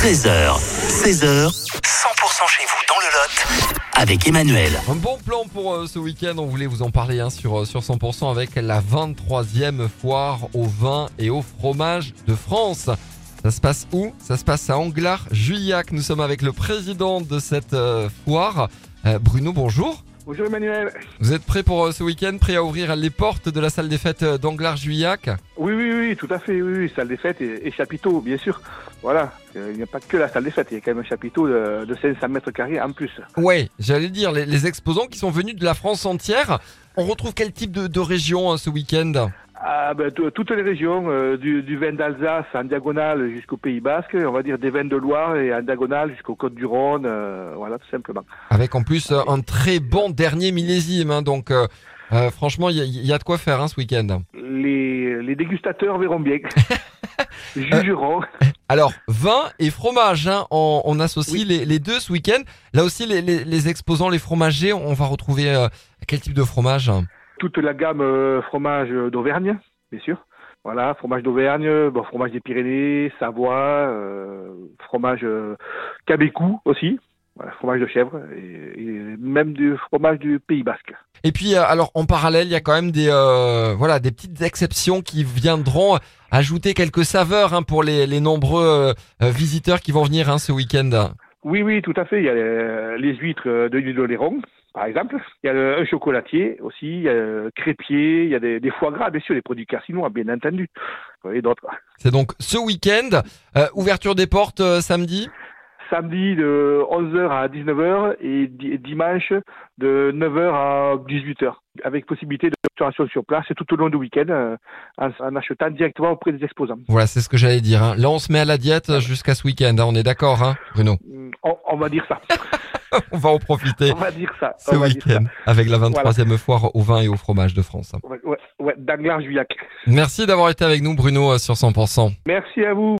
13h, 16h, 100% chez vous dans le Lot avec Emmanuel. Un bon plan pour euh, ce week-end, on voulait vous en parler hein, sur, euh, sur 100% avec la 23e foire au vin et au fromage de France. Ça se passe où? Ça se passe à Anglars-Juillac. Nous sommes avec le président de cette euh, foire. Euh, Bruno, bonjour. Bonjour Emmanuel. Vous êtes prêt pour euh, ce week-end Prêt à ouvrir les portes de la salle des fêtes euh, d'Anglars-Juillac Oui, oui, oui, tout à fait, oui, oui, salle des fêtes et, et chapiteau, bien sûr. Voilà, Euh, il n'y a pas que la salle des fêtes, il y a quand même un chapiteau de, de 500 mètres carrés en plus. Ouais, j'allais dire, les, les exposants qui sont venus de la France entière. On retrouve quel type de, de région hein, ce week-end? Ah, ben, toutes les régions, euh, du, du vin d'Alsace en diagonale jusqu'au Pays Basque, on va dire des vins de Loire et en diagonale jusqu'au Côte du Rhône, euh, voilà, tout simplement. Avec en plus euh, un très bon dernier millésime. hein, donc, franchement, il y, a- il y a de quoi faire hein, ce week-end. Les, les dégustateurs verront bien, jugeront. Alors, vin et fromage, hein, on, on associe Oui. les, les deux ce week-end. Là aussi, les, les- exposants, les fromagers, on va retrouver quel type de fromage toute la gamme euh, fromage d'Auvergne, bien sûr. Voilà, fromage d'Auvergne, bon, fromage des Pyrénées, Savoie, euh, fromage euh, aussi, voilà, fromage de chèvre, et, même du fromage du Pays Basque. Et puis, euh, alors, en parallèle, il y a quand même des, euh, voilà, des petites exceptions qui viendront ajouter quelques saveurs hein, pour les, nombreux euh, euh, visiteurs qui vont venir hein, ce week-end. Oui, oui, tout à fait. Il y a les, les huîtres de l'huile d'Oléron, par exemple. Il y a le, un chocolatier aussi, il y a le crépier, il y a des, des foie gras, bien sûr, des produits carcinois, bien entendu, et d'autres. C'est donc ce week-end. Euh, ouverture des portes euh, samedi? samedi de 11h à 19h et di- dimanche de 9h à 18h, avec possibilité de restauration sur place et tout au long du week-end euh, en, en achetant directement auprès des exposants. Voilà, c'est ce que j'allais dire. hein. Là, on se met à la diète euh, jusqu'à ce week-end. hein. On est d'accord, hein, Bruno? On, on va dire ça. On va en profiter On va dire ça. ce week-end avec la 23e foire au vin et au fromage de France. Ouais, ouais, ouais, Juillac. Merci d'avoir été avec nous, Bruno, euh, sur 100%. Merci à vous.